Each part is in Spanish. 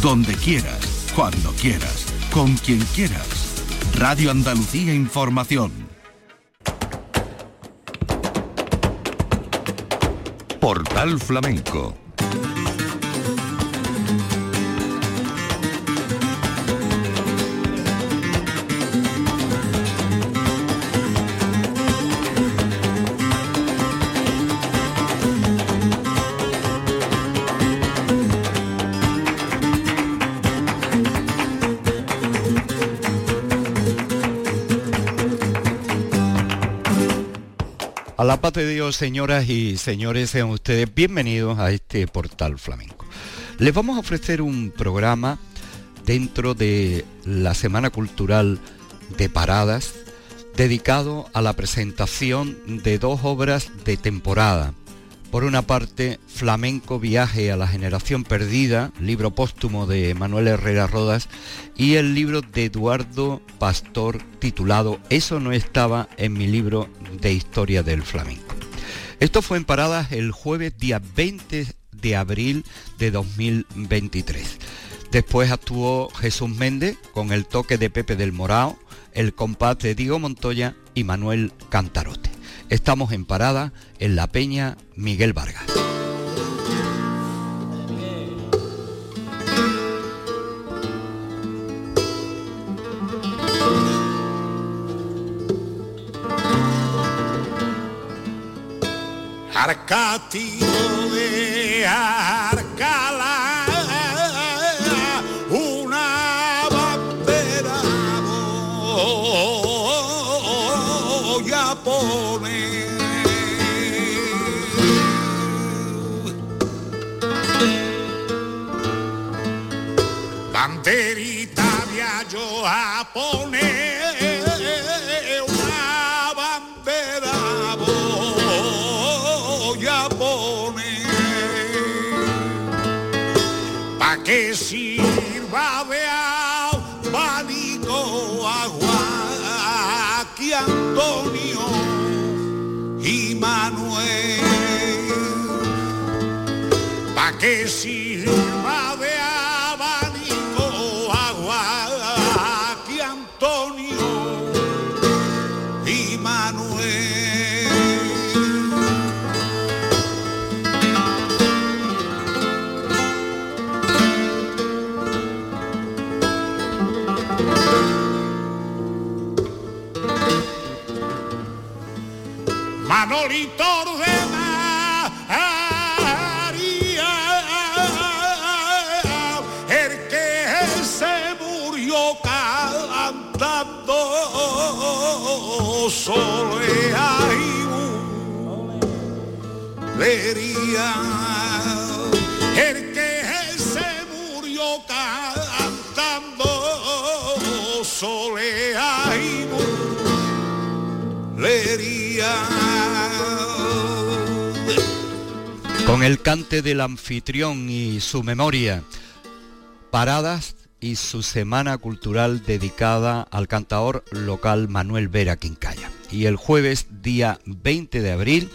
donde quieras, cuando quieras, con quien quieras. Radio Andalucía Información. Portal Flamenco la paz de Dios, señoras y señores, sean ustedes bienvenidos a este portal flamenco. Les vamos a ofrecer un programa dentro de la Semana Cultural de Paradas, dedicado a la presentación de dos obras de temporada por una parte, Flamenco Viaje a la Generación Perdida, libro póstumo de Manuel Herrera Rodas, y el libro de Eduardo Pastor titulado Eso no estaba en mi libro de historia del flamenco. Esto fue en paradas el jueves día 20 de abril de 2023. Después actuó Jesús Méndez con el toque de Pepe del Morao, el compás de Diego Montoya y Manuel Cantarote. Estamos en parada en la Peña Miguel Vargas. De Arcala, el que se murió cantando ahí lería Con el cante del anfitrión y su memoria, paradas y su semana cultural dedicada al cantador local Manuel Vera Quincaya. Y el jueves, día 20 de abril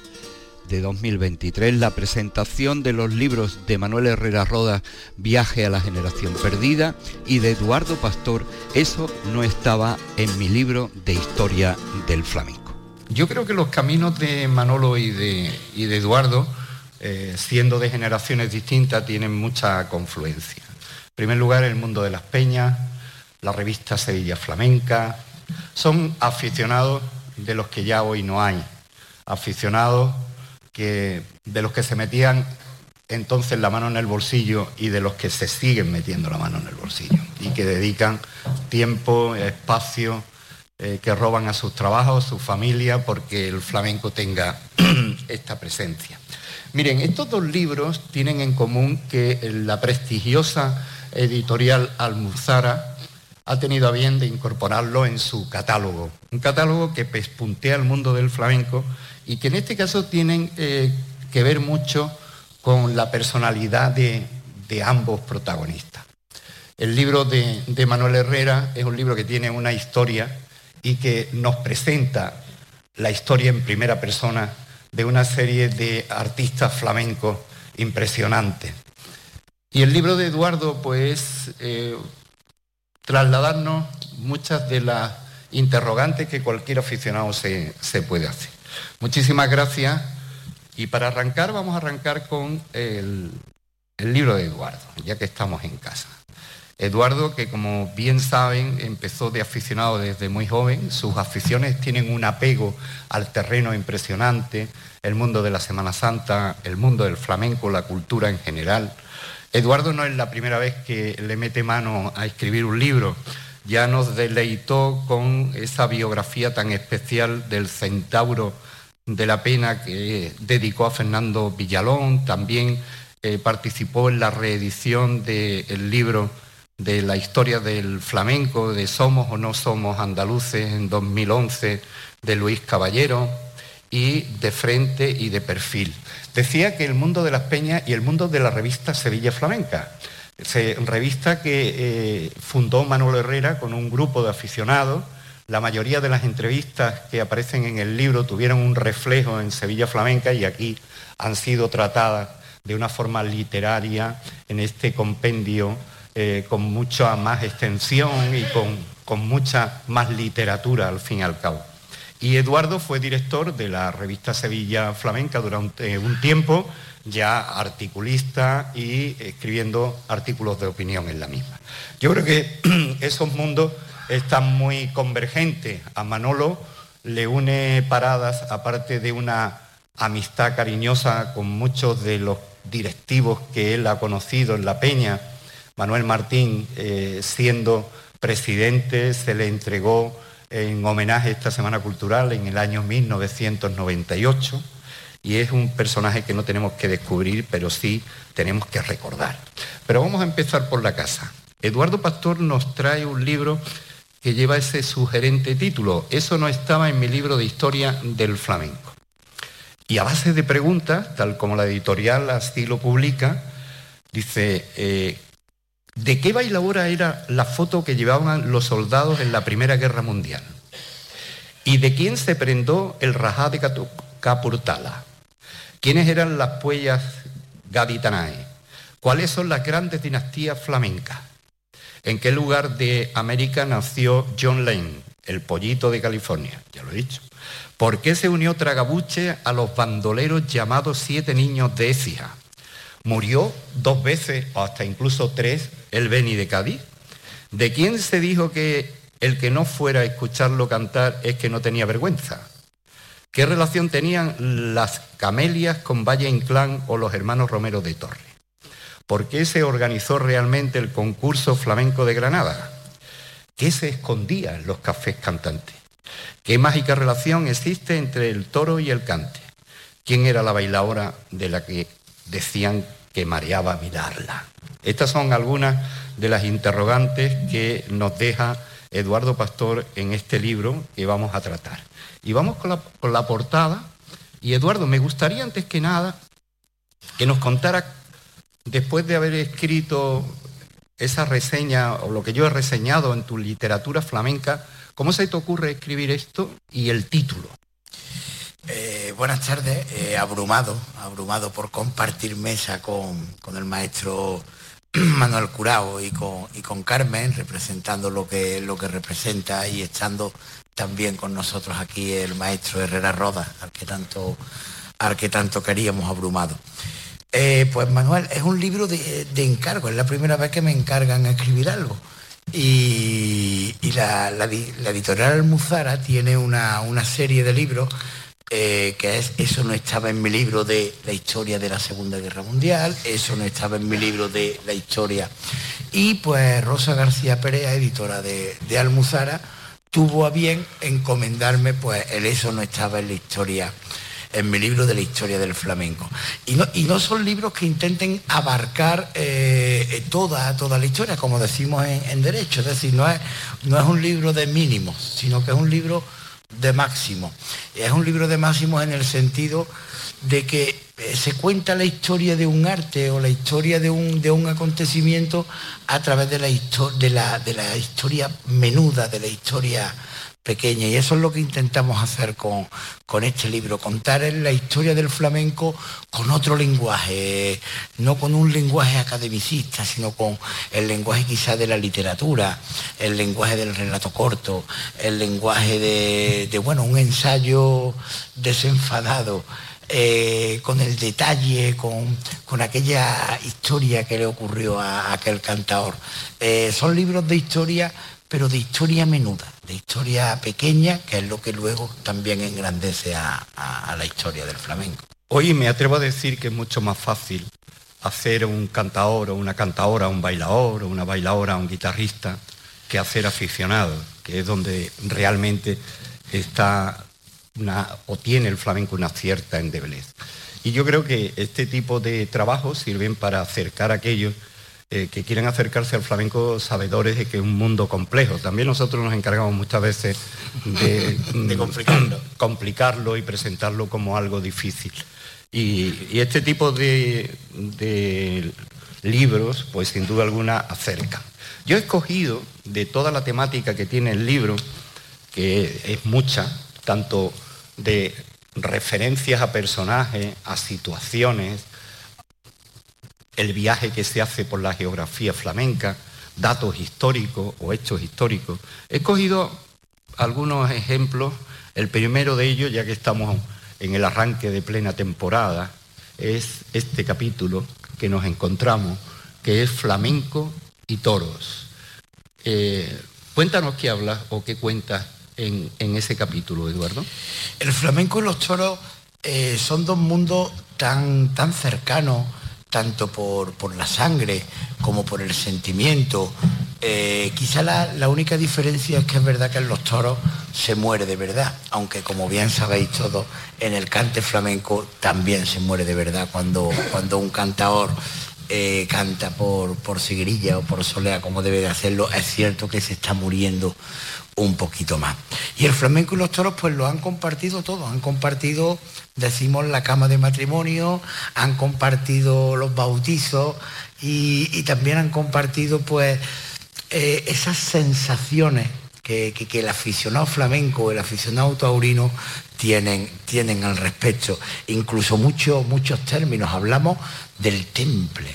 de 2023, la presentación de los libros de Manuel Herrera Rodas, Viaje a la Generación Perdida, y de Eduardo Pastor, Eso no estaba en mi libro de historia del flamenco. Yo creo que los caminos de Manolo y de, y de Eduardo, eh, siendo de generaciones distintas, tienen mucha confluencia. En primer lugar, el mundo de las peñas, la revista Sevilla Flamenca, son aficionados de los que ya hoy no hay, aficionados de los que se metían entonces la mano en el bolsillo y de los que se siguen metiendo la mano en el bolsillo y que dedican tiempo, espacio, eh, que roban a sus trabajos, a su familia, porque el flamenco tenga esta presencia. Miren, estos dos libros tienen en común que la prestigiosa editorial Almuzara ha tenido a bien de incorporarlo en su catálogo, un catálogo que pespuntea el mundo del flamenco y que en este caso tienen eh, que ver mucho con la personalidad de, ambos protagonistas. El libro de, de Manuel Herrera es un libro que tiene una historia y que nos presenta la historia en primera persona de una serie de artistas flamencos impresionantes. Y el libro de Eduardo, pues, eh, trasladarnos muchas de las interrogantes que cualquier aficionado se, puede hacer. Muchísimas gracias. Y para arrancar, vamos a arrancar con el, libro de Eduardo, ya que estamos en casa. Eduardo, que como bien saben, empezó de aficionado desde muy joven, sus aficiones tienen un apego al terreno impresionante, el mundo de la Semana Santa, el mundo del flamenco, la cultura en general. Eduardo no es la primera vez que le mete mano a escribir un libro, ya nos deleitó con esa biografía tan especial del centauro de la pena que dedicó a Fernando Villalón, también eh, participó en la reedición del libro de la historia del flamenco, de Somos o no somos andaluces en 2011, de Luis Caballero, y de frente y de perfil. Decía que el mundo de las peñas y el mundo de la revista Sevilla Flamenca, revista que eh, fundó Manuel Herrera con un grupo de aficionados. La mayoría de las entrevistas que aparecen en el libro tuvieron un reflejo en Sevilla Flamenca y aquí han sido tratadas de una forma literaria en este compendio eh, con mucha más extensión y con, mucha más literatura al fin y al cabo. Y Eduardo fue director de la revista Sevilla Flamenca durante un tiempo, ya articulista y escribiendo artículos de opinión en la misma. Yo creo que esos mundos están muy convergentes. A Manolo le une paradas, aparte de una amistad cariñosa con muchos de los directivos que él ha conocido en La Peña, Manuel Martín, eh, siendo presidente, se le entregó en homenaje a esta Semana Cultural en el año 1998 y es un personaje que no tenemos que descubrir, pero sí tenemos que recordar. Pero vamos a empezar por la casa. Eduardo Pastor nos trae un libro que lleva ese sugerente título. Eso no estaba en mi libro de historia del flamenco. Y a base de preguntas, tal como la editorial así lo publica, dice, eh, ¿De qué bailadora era la foto que llevaban los soldados en la Primera Guerra Mundial? ¿Y de quién se prendó el rajá de Capurtala? ¿Quiénes eran las puellas gaditanae? ¿Cuáles son las grandes dinastías flamencas? ¿En qué lugar de América nació John Lane, el pollito de California? Ya lo he dicho. ¿Por qué se unió Tragabuche a los bandoleros llamados Siete Niños de Écija? Murió dos veces o hasta incluso tres el Beni de Cádiz. ¿De quién se dijo que el que no fuera a escucharlo cantar es que no tenía vergüenza? ¿Qué relación tenían las camelias con Valle Inclán o los hermanos Romero de Torre? ¿Por qué se organizó realmente el concurso flamenco de Granada? ¿Qué se escondía en los cafés cantantes? ¿Qué mágica relación existe entre el toro y el cante? ¿Quién era la bailadora de la que decían que mareaba mirarla. Estas son algunas de las interrogantes que nos deja Eduardo Pastor en este libro que vamos a tratar. Y vamos con la, portada. Y Eduardo, me gustaría antes que nada que nos contara, después de haber escrito esa reseña o lo que yo he reseñado en tu literatura flamenca, ¿cómo se te ocurre escribir esto y el título? Eh, buenas tardes, eh, abrumado, abrumado por compartir mesa con, el maestro Manuel Curao y con, y con Carmen, representando lo que, lo que representa y estando también con nosotros aquí el maestro Herrera Roda, al que tanto, al que tanto queríamos abrumado. Eh, pues Manuel, es un libro de, encargo, es la primera vez que me encargan a escribir algo. Y, la, editorial Almuzara tiene una, una serie de libros eh, que es eso no estaba en mi libro de la historia de la Segunda Guerra Mundial, eso no estaba en mi libro de la historia. Y pues Rosa García Pérez, editora de, Almuzara, tuvo a bien encomendarme pues el eso no estaba en la historia en mi libro de la historia del flamenco. Y no, y no son libros que intenten abarcar eh, toda, toda la historia, como decimos en, en, derecho, es decir, no es, no es un libro de mínimos, sino que es un libro de Máximo. Es un libro de Máximo en el sentido de que eh, se cuenta la historia de un arte o la historia de un, de un acontecimiento a través de la, de, la, de la historia menuda, de la historia pequeña. Y eso es lo que intentamos hacer con, con este libro, contar la historia del flamenco con otro lenguaje, no con un lenguaje academicista, sino con el lenguaje quizá de la literatura, el lenguaje del relato corto, el lenguaje de, bueno, un ensayo desenfadado. Eh, con el detalle, con, con, aquella historia que le ocurrió a, aquel cantador. Eh, son libros de historia pero de historia menuda, de historia pequeña, que es lo que luego también engrandece a, la historia del flamenco. Hoy me atrevo a decir que es mucho más fácil hacer un cantador o una cantadora, un bailador o una bailadora, un guitarrista, que hacer aficionado, que es donde realmente está o tiene el flamenco una cierta endeblez. Y yo creo que este tipo de trabajos sirven para acercar a aquellos eh, que quieren acercarse al flamenco sabedores de que es un mundo complejo. También nosotros nos encargamos muchas veces de, complicarlo. y presentarlo como algo difícil. Y, este tipo de, de, libros, pues sin duda alguna, acercan. Yo he escogido de toda la temática que tiene el libro, que es mucha, tanto de referencias a personajes, a situaciones, el viaje que se hace por la geografía flamenca, datos históricos o hechos históricos. He cogido algunos ejemplos. El primero de ellos, ya que estamos en el arranque de plena temporada, es este capítulo que nos encontramos, que es flamenco y toros. Eh, cuéntanos qué hablas o qué cuentas en, ese capítulo, Eduardo. El flamenco y los toros eh, son dos mundos tan, tan cercanos tanto por, la sangre como por el sentimiento. Eh, quizá la, única diferencia es que es verdad que en los toros se muere de verdad, aunque como bien sabéis todos, en el cante flamenco también se muere de verdad cuando, cuando un cantador eh, canta por, por o por solea como debe de hacerlo, es cierto que se está muriendo un poquito más. Y el flamenco y los toros pues lo han compartido todo, han compartido, decimos, la cama de matrimonio, han compartido los bautizos y, también han compartido pues eh, esas sensaciones que, el aficionado flamenco, el aficionado taurino tienen, tienen al respecto. Incluso muchos, muchos términos, hablamos del temple,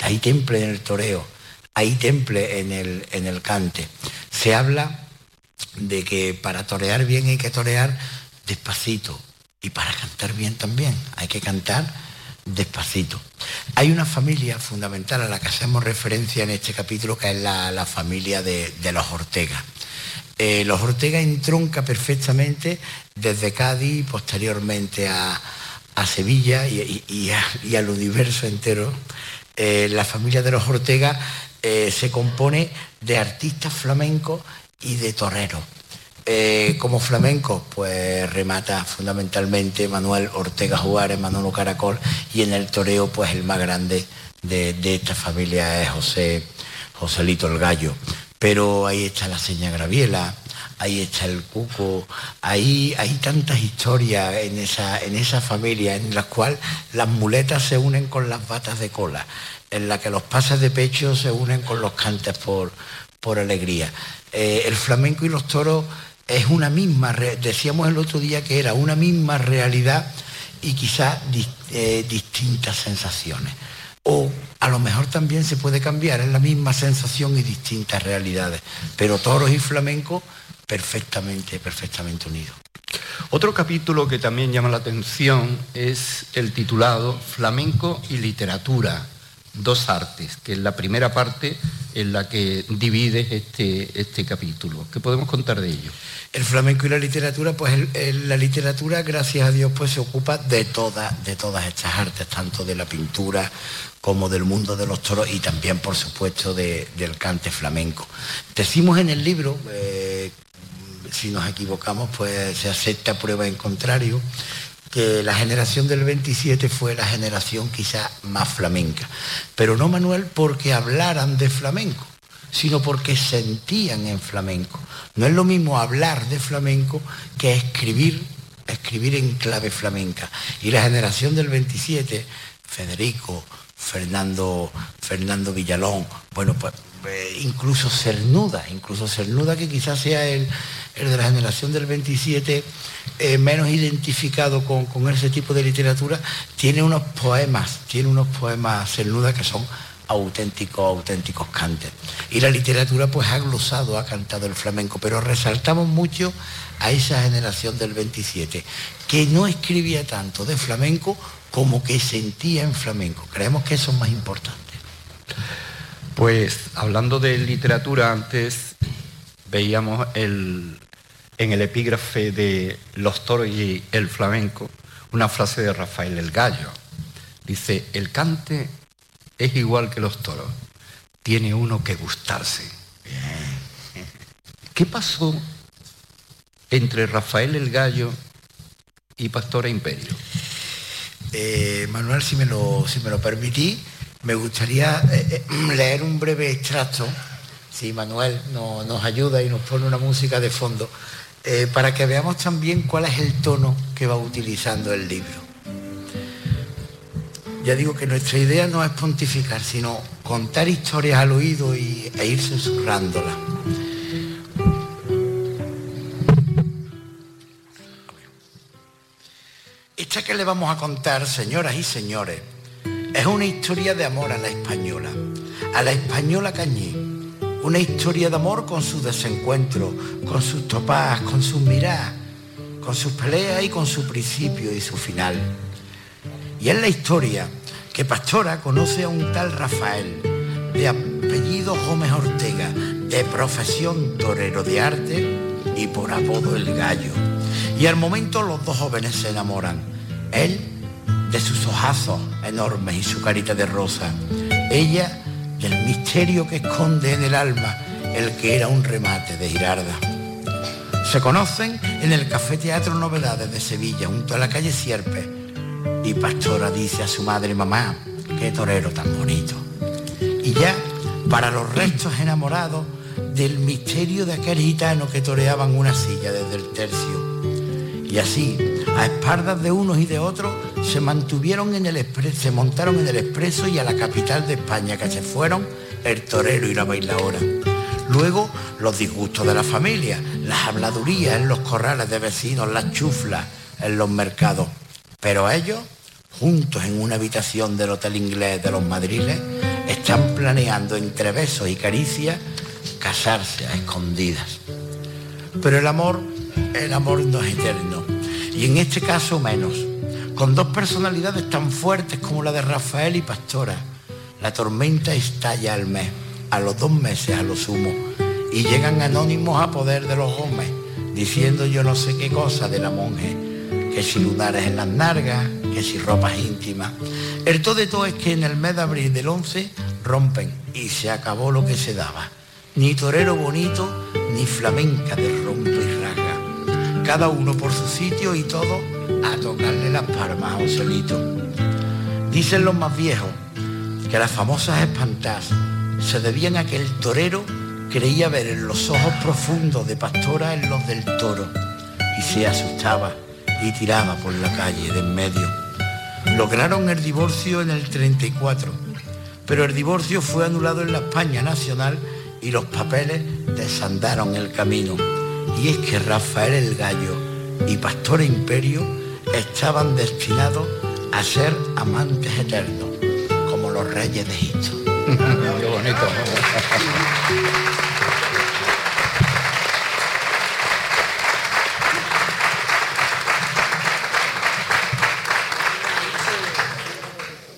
hay temple en el toreo, hay temple en el, en el cante. Se habla de que para torear bien hay que torear despacito y para cantar bien también hay que cantar despacito. Hay una familia fundamental a la que hacemos referencia en este capítulo que es la, familia de, los Ortega. Eh, los Ortega entronca perfectamente desde Cádiz, posteriormente a, Sevilla y, al universo entero. Eh, la familia de los Ortega eh, se compone de artistas flamencos y de torero. Eh, como flamenco, pues remata fundamentalmente Manuel Ortega Juárez, Manolo Caracol, y en el toreo, pues el más grande de, esta familia es José Joselito el Gallo. Pero ahí está la seña Graviela, ahí está el cuco, ahí hay tantas historias en esa, en esa familia en las cuales las muletas se unen con las batas de cola, en la que los pases de pecho se unen con los cantes por, por alegría. Eh, el flamenco y los toros es una misma, decíamos el otro día que era una misma realidad y quizás eh, distintas sensaciones. O a lo mejor también se puede cambiar, es la misma sensación y distintas realidades, pero toros y flamenco perfectamente, perfectamente unidos. Otro capítulo que también llama la atención es el titulado Flamenco y literatura, dos artes, que es la primera parte en la que divide este, este capítulo. ¿Qué podemos contar de ello? El flamenco y la literatura, pues la literatura, gracias a Dios, pues se ocupa de, todas de todas estas artes, tanto de la pintura como del mundo de los toros y también, por supuesto, del cante flamenco. Decimos en el libro, eh, si nos equivocamos, pues se acepta prueba en contrario, que la generación del 27 fue la generación quizá más flamenca. Pero no, Manuel, porque hablaran de flamenco, sino porque sentían en flamenco. No es lo mismo hablar de flamenco que escribir escribir en clave flamenca. Y la generación del 27, Federico, Fernando, Fernando Villalón, bueno, pues eh, incluso Cernuda, incluso Cernuda que quizás sea el, de la generación del 27 eh, menos identificado con, ese tipo de literatura, tiene unos poemas, tiene unos poemas Cernuda que son auténticos, auténticos cantes. Y la literatura pues ha glosado, ha cantado el flamenco, pero resaltamos mucho a esa generación del 27, que no escribía tanto de flamenco como que sentía en flamenco. Creemos que eso es más importante. Pues hablando de literatura, antes veíamos en el epígrafe de Los toros y el flamenco una frase de Rafael el Gallo. Dice, el cante es igual que los toros, tiene uno que gustarse. ¿Qué pasó entre Rafael el Gallo y Pastora Imperio? Eh, Manuel, si me, lo, si me lo permití, me gustaría eh, eh, leer un breve extracto, si Manuel nos ayuda y nos pone una música de fondo, eh, para que veamos también cuál es el tono que va utilizando el libro. Ya digo que nuestra idea no es pontificar, sino contar historias al oído y, e ir susurrándolas. Esta que le vamos a contar, señoras y señores, es una historia de amor a la española, a la española Cañí. Una historia de amor con sus desencuentros, con sus topadas, con sus miradas, con sus peleas y con su principio y su final. Y es la historia que Pastora conoce a un tal Rafael, de apellido Gómez Ortega, de profesión torero de arte y por apodo el gallo. Y al momento los dos jóvenes se enamoran. Él de sus ojazos enormes y su carita de rosa. Ella del misterio que esconde en el alma el que era un remate de Girarda. Se conocen en el Café Teatro Novedades de Sevilla, junto a la calle Sierpe. Y Pastora dice a su madre, mamá, qué torero tan bonito. Y ya, para los restos enamorados del misterio de aquel gitano que toreaban una silla desde el tercio. Y así, a espaldas de unos y de otros, se mantuvieron en el expreso, se montaron en el expreso y a la capital de España, que se fueron el torero y la bailadora. Luego, los disgustos de la familia, las habladurías en los corrales de vecinos, las chuflas en los mercados. Pero ellos, juntos en una habitación del hotel inglés de los madriles, están planeando entre besos y caricias casarse a escondidas. Pero el amor, el amor no es eterno. Y en este caso menos con dos personalidades tan fuertes como la de Rafael y Pastora. La tormenta estalla al mes, a los dos meses a lo sumo, y llegan anónimos a poder de los hombres, diciendo yo no sé qué cosa de la monje, que si lunares en las nargas, que si ropas íntimas. El todo de todo es que en el mes de abril del 11 rompen y se acabó lo que se daba. Ni torero bonito, ni flamenca de rompe y. Cada uno por su sitio y todo a tocarle las palmas a Joselito. Dicen los más viejos que las famosas espantas se debían a que el torero creía ver en los ojos profundos de Pastora en los del toro y se asustaba y tiraba por la calle de en medio. Lograron el divorcio en el 34, pero el divorcio fue anulado en la España nacional y los papeles desandaron el camino. Y es que Rafael el Gallo y Pastor Imperio estaban destinados a ser amantes eternos, como los reyes de Egipto. Qué bonito.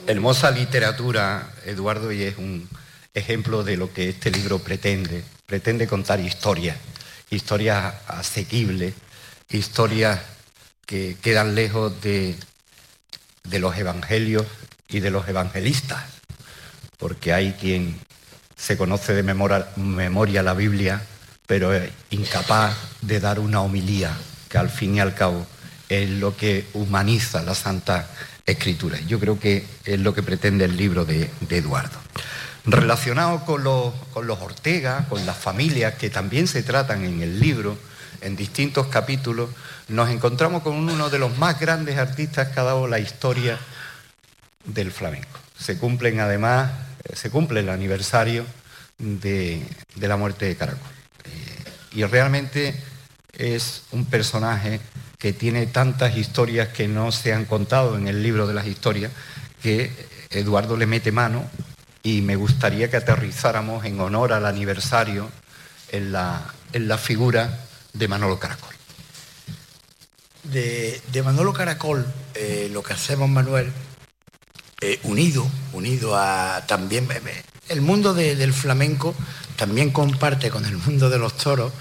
Hermosa literatura, Eduardo, y es un ejemplo de lo que este libro pretende. Pretende contar historias, historias asequibles, historias que quedan lejos de, de los evangelios y de los evangelistas, porque hay quien se conoce de memoria, la Biblia, pero es incapaz de dar una homilía, que al fin y al cabo es lo que humaniza la Santa Escritura. Yo creo que es lo que pretende el libro de, Eduardo. Relacionado con los, con los Ortega, con las familias que también se tratan en el libro, en distintos capítulos, nos encontramos con uno de los más grandes artistas que ha dado la historia del flamenco. Se cumplen además, eh, se cumple el aniversario de, la muerte de Caracol. Eh, y realmente es un personaje que tiene tantas historias que no se han contado en el libro de las historias, que Eduardo le mete mano y me gustaría que aterrizáramos en honor al aniversario en la, en la figura de Manolo Caracol. De, Manolo Caracol, eh, lo que hacemos, Manuel, eh, unido, unido a también el mundo del flamenco también comparte con el mundo de los toros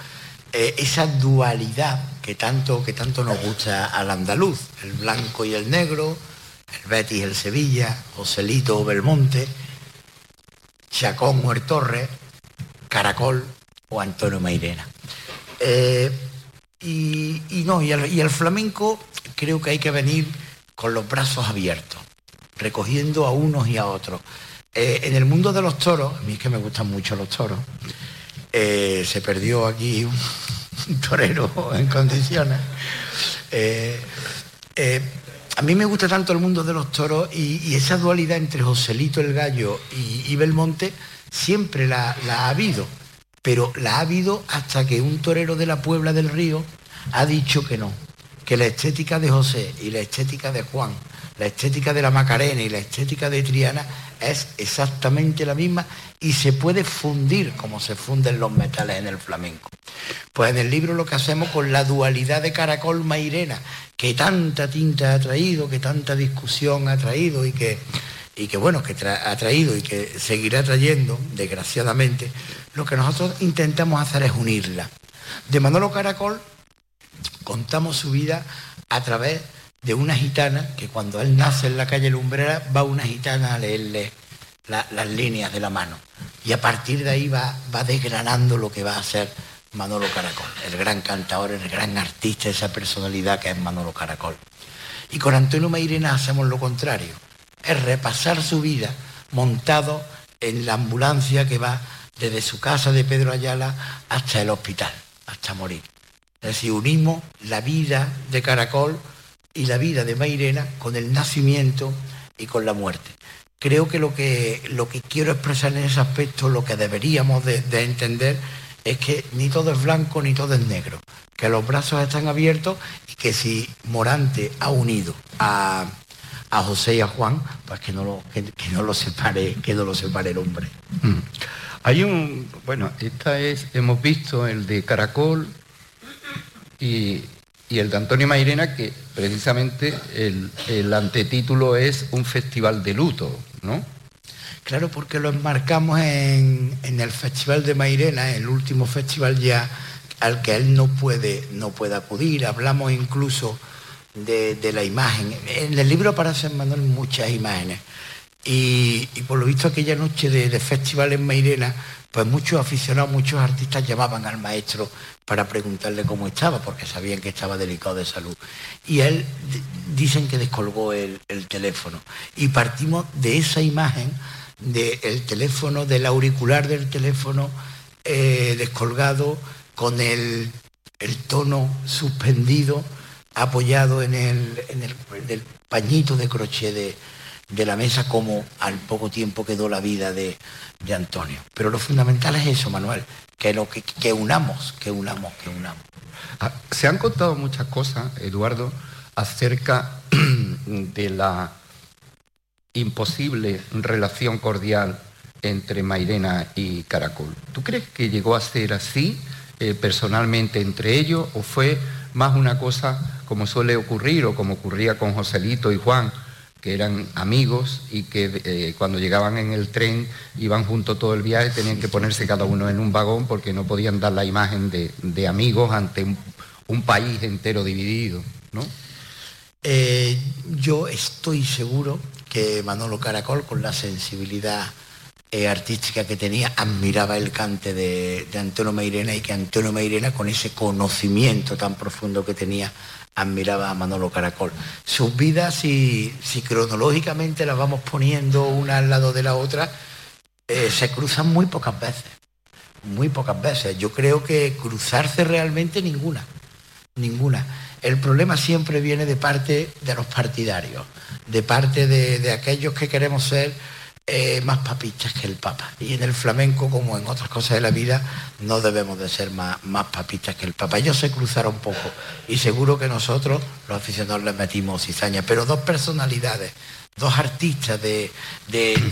eh, esa dualidad que tanto, que tanto nos gusta al andaluz, el blanco y el negro, el Betis, el Sevilla, Joselito o Belmonte, Chacón o Torres, Caracol o Antonio Mairena. Eh, y, no, y el, flamenco creo que hay que venir con los brazos abiertos, recogiendo a unos y a otros. Eh, en el mundo de los toros, a mí es que me gustan mucho los toros, eh, se perdió aquí un, torero en condiciones. A mí me gusta tanto el mundo de los toros y, esa dualidad entre Joselito el Gallo y, Belmonte siempre la ha habido pero la ha habido hasta que un torero de la Puebla del Río ha dicho que no, que la estética de José y la estética de Juan, la estética de la Macarena y la estética de Triana es exactamente la misma y se puede fundir como se funden los metales en el flamenco. Pues en el libro lo que hacemos con la dualidad de Caracol Mairena, que tanta tinta ha traído, que tanta discusión ha traído y que, y que bueno, que ha traído y que seguirá trayendo, desgraciadamente, lo que nosotros intentamos hacer es unirla. De Manolo Caracol contamos su vida a través de una gitana que cuando él nace en la calle Lumbrera va una gitana a leerle las líneas de la mano. Y a partir de ahí va, desgranando lo que va a ser Manolo Caracol, el gran cantador, el gran artista, esa personalidad que es Manolo Caracol. Y con Antonio Mairena hacemos lo contrario, es repasar su vida montado en la ambulancia que va desde su casa de Pedro Ayala hasta el hospital, hasta morir. Es decir, unimos la vida de Caracol y la vida de Mairena con el nacimiento y con la muerte. Creo que lo que, lo que quiero expresar en ese aspecto, lo que deberíamos de, entender, es que ni todo es blanco ni todo es negro, que los brazos están abiertos y que si Morante ha unido a, José y a Juan, pues que no lo, no lo separe, que no lo separe el hombre. Mm. Hay un, bueno, esta es, hemos visto el de Caracol y, el de Antonio Mairena, que precisamente el, antetítulo es un festival de luto, ¿no? Claro, porque lo enmarcamos en, el Festival de Mairena, el último festival ya al que él no puede, no puede acudir. Hablamos incluso de, la imagen. En el libro aparecen Manuel muchas imágenes. Y, por lo visto aquella noche de, festival en Mairena, pues muchos aficionados, muchos artistas llamaban al maestro para preguntarle cómo estaba, porque sabían que estaba delicado de salud. Y él dicen que descolgó el, teléfono. Y partimos de esa imagen del teléfono, del auricular del teléfono eh, descolgado, con el, tono suspendido, apoyado en el, en el pañito de crochet de, de la mesa como al poco tiempo quedó la vida de, Antonio. Pero lo fundamental es eso, Manuel, que, lo que, que unamos, que unamos, que unamos. Ah, se han contado muchas cosas, Eduardo, acerca de la imposible relación cordial entre Mairena y Caracol. ¿Tú crees que llegó a ser así eh, personalmente entre ellos o fue más una cosa como suele ocurrir o como ocurría con Joselito y Juan, que eran amigos y que eh, cuando llegaban en el tren iban junto todo el viaje, tenían que ponerse cada uno en un vagón porque no podían dar la imagen de, amigos ante un, país entero dividido, ¿no? Eh, yo estoy seguro que Manolo Caracol, con la sensibilidad eh, artística que tenía, admiraba el cante de, de Antonio Mairena y que Antonio Mairena, con ese conocimiento tan profundo que tenía, admiraba a Manolo Caracol. Sus vidas, si, cronológicamente las vamos poniendo una al lado de la otra, eh, se cruzan muy pocas veces. muy pocas veces. Yo creo que cruzarse realmente ninguna, ninguna. El problema siempre viene de parte de los partidarios, de parte de, aquellos que queremos ser eh, más papistas que el Papa. Y en el flamenco, como en otras cosas de la vida, no debemos de ser más, más papistas que el Papa. Ellos se cruzaron un poco y seguro que nosotros, los aficionados, les metimos cizaña, pero dos personalidades dos artistas de,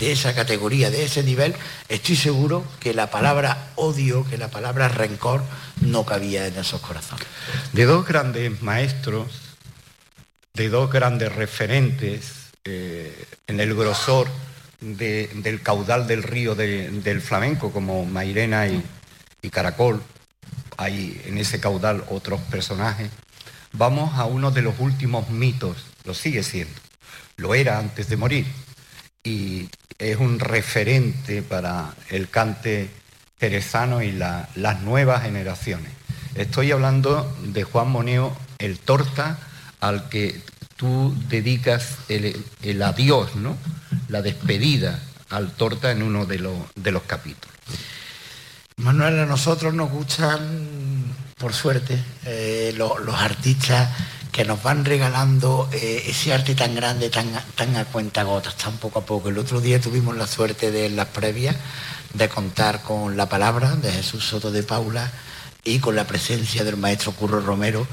esa categoría, de ese nivel, estoy seguro que la palabra odio, que la palabra rencor no cabía en esos corazones. De dos grandes maestros, de dos grandes referentes eh, en el grosor del caudal del río del flamenco, como Mairena y, Caracol, hay en ese caudal otros personajes, vamos a uno de los últimos mitos, lo sigue siendo. Lo era antes de morir. Y es un referente para el cante jerezano y las nuevas generaciones. Estoy hablando de Juan Moneo, el torta, al que tú dedicas el, adiós, ¿no? la despedida al torta en uno de, de los capítulos. Manuel, a nosotros nos gustan, por suerte, eh, los artistas que nos van regalando eh, ese arte tan grande, tan, tan a cuentagotas, tan poco a poco. El otro día tuvimos la suerte de las previas de contar con la palabra de Jesús Soto de Paula y con la presencia del maestro Curro Romero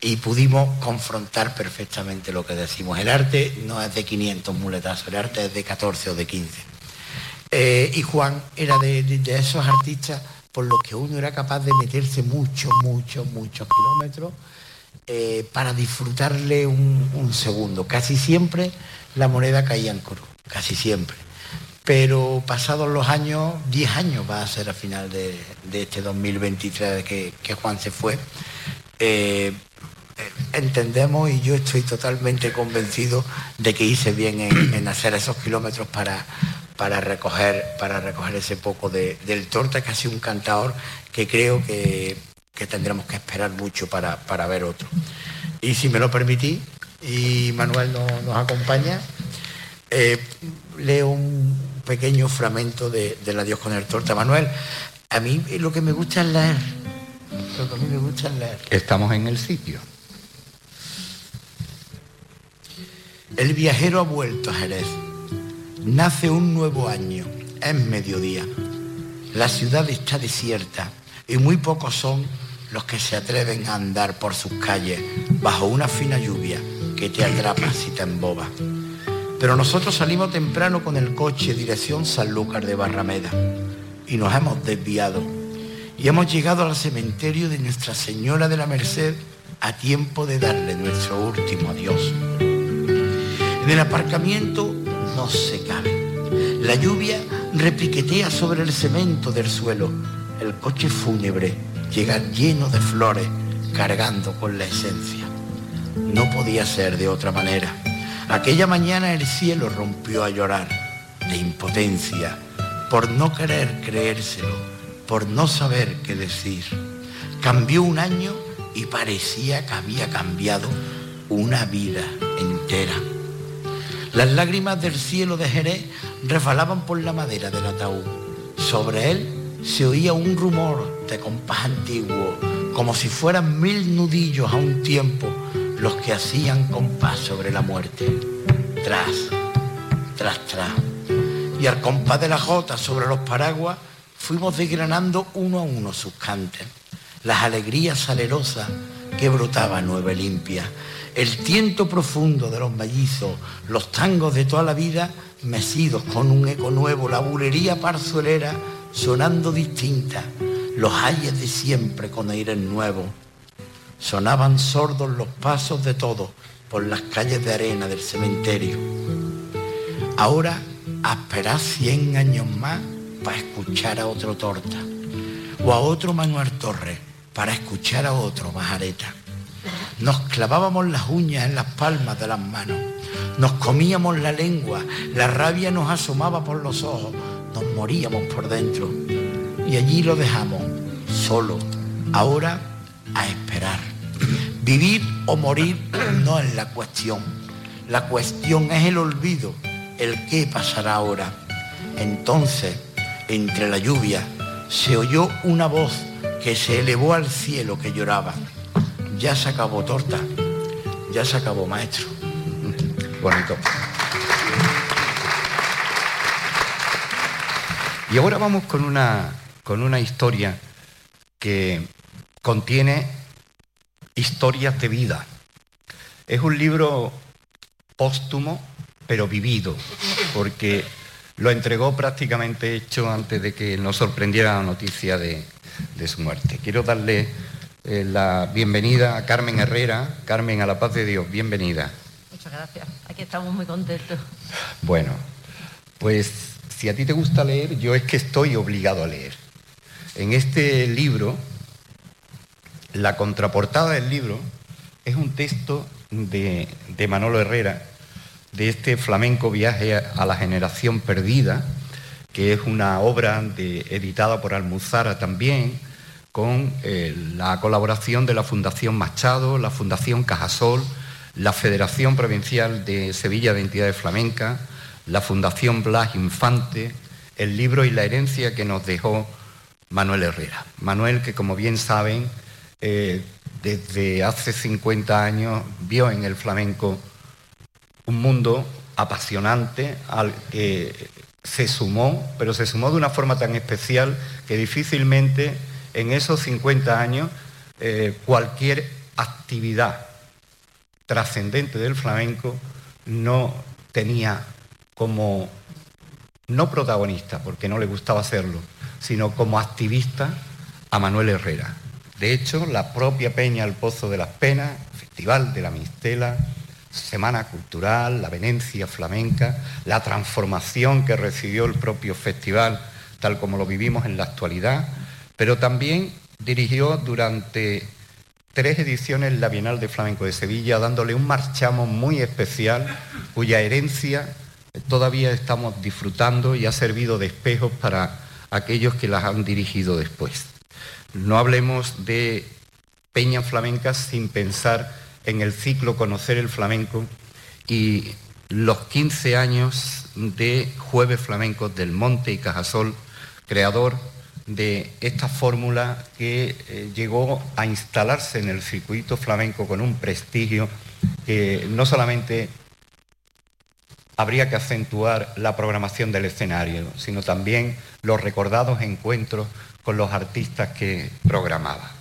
y pudimos confrontar perfectamente lo que decimos. El arte no es de 500 muletazos, el arte es de 14 o de 15. Eh, y Juan era de, de esos artistas por los que uno era capaz de meterse muchos, muchos, muchos kilómetros eh, para disfrutarle un, segundo. Casi siempre la moneda caía en cruz, casi siempre. Pero pasados los años, 10 años va a ser a final de, este 2023 que, que, Juan se fue, eh, entendemos y yo estoy totalmente convencido de que hice bien en, hacer esos kilómetros para, para, recoger, para recoger ese poco del torta, casi un cantador que creo que que tendremos que esperar mucho para, ver otro. Y si me lo permitís, y Manuel nos, acompaña, eh, leo un pequeño fragmento de, la Dios con el torta. Manuel, a mí lo que me gusta es leer. Estamos en el sitio. El viajero ha vuelto a Jerez. Nace un nuevo año. Es mediodía. La ciudad está desierta y muy pocos son los que se atreven a andar por sus calles bajo una fina lluvia que te atrapa si te emboba. Pero nosotros salimos temprano con el coche dirección Sanlúcar de Barrameda y nos hemos desviado y hemos llegado al cementerio de Nuestra Señora de la Merced a tiempo de darle nuestro último adiós. En el aparcamiento no se cabe. La lluvia repiquetea sobre el cemento del suelo. El coche fúnebre llegar lleno de flores, cargando con la esencia. No podía ser de otra manera. Aquella mañana el cielo rompió a llorar de impotencia, por no querer creérselo, por no saber qué decir. Cambió un año y parecía que había cambiado una vida entera. Las lágrimas del cielo de Jerez resbalaban por la madera del ataúd. Sobre él se oía un rumor de compás antiguo, como si fueran mil nudillos a un tiempo los que hacían compás sobre la muerte. Tras, tras, tras. Y al compás de la jota sobre los paraguas fuimos desgranando uno a uno sus cantes, las alegrías salerosas que brotaba nueva limpia, el tiento profundo de los mellizos, los tangos de toda la vida mecidos con un eco nuevo, la bulería parzuelera sonando distinta, los ayes de siempre con aires nuevos. Sonaban sordos los pasos de todos por las calles de arena del cementerio. Ahora a esperar cien años más para escuchar a otro Torta o a otro Manuel Torres para escuchar a otro Bajareta. Nos clavábamos las uñas en las palmas de las manos, nos comíamos la lengua, la rabia nos asomaba por los ojos, nos moríamos por dentro. Y allí lo dejamos, solo, ahora a esperar. Vivir o morir no es la cuestión. La cuestión es el olvido, el qué pasará ahora. Entonces, entre la lluvia se oyó una voz que se elevó al cielo que lloraba. Ya se acabó torta, ya se acabó maestro. Bonito. Y ahora vamos con una, con una historia que contiene historias de vida. Es un libro póstumo, pero vivido, porque lo entregó prácticamente hecho antes de que nos sorprendiera la noticia de, de su muerte. Quiero darle eh, la bienvenida a Carmen Herrera. Carmen, a la paz de Dios, bienvenida. Muchas gracias. Aquí estamos muy contentos. Bueno, pues si a ti te gusta leer, yo es que estoy obligado a leer. En este libro, la contraportada del libro es un texto de, de Manolo Herrera, de este flamenco viaje a la generación perdida, que es una obra editada por Almuzara también, con eh, la colaboración de la Fundación Machado, la Fundación Cajasol, la Federación Provincial de Sevilla de Entidades Flamencas, la Fundación Blas Infante, el libro y la herencia que nos dejó Manuel Herrera. Manuel, que como bien saben, eh, desde hace 50 años vio en el flamenco un mundo apasionante al que se sumó, pero se sumó de una forma tan especial que difícilmente en esos 50 años eh, cualquier actividad trascendente del flamenco no tenía como, no protagonista, porque no le gustaba hacerlo, sino como activista a Manuel Herrera. De hecho, la propia Peña El Pozo de las Penas, Festival de la Mistela, Semana Cultural, la Venecia Flamenca, la transformación que recibió el propio festival, tal como lo vivimos en la actualidad, pero también dirigió durante tres ediciones la Bienal de Flamenco de Sevilla, dándole un marchamo muy especial, cuya herencia todavía estamos disfrutando y ha servido de espejo para aquellos que las han dirigido después. No hablemos de peñas flamencas sin pensar en el ciclo Conocer el Flamenco y los 15 años de Jueves Flamencos del Monte y Cajasol, creador de esta fórmula que eh, llegó a instalarse en el circuito flamenco con un prestigio que no solamente habría que acentuar la programación del escenario, sino también los recordados encuentros con los artistas que programaba.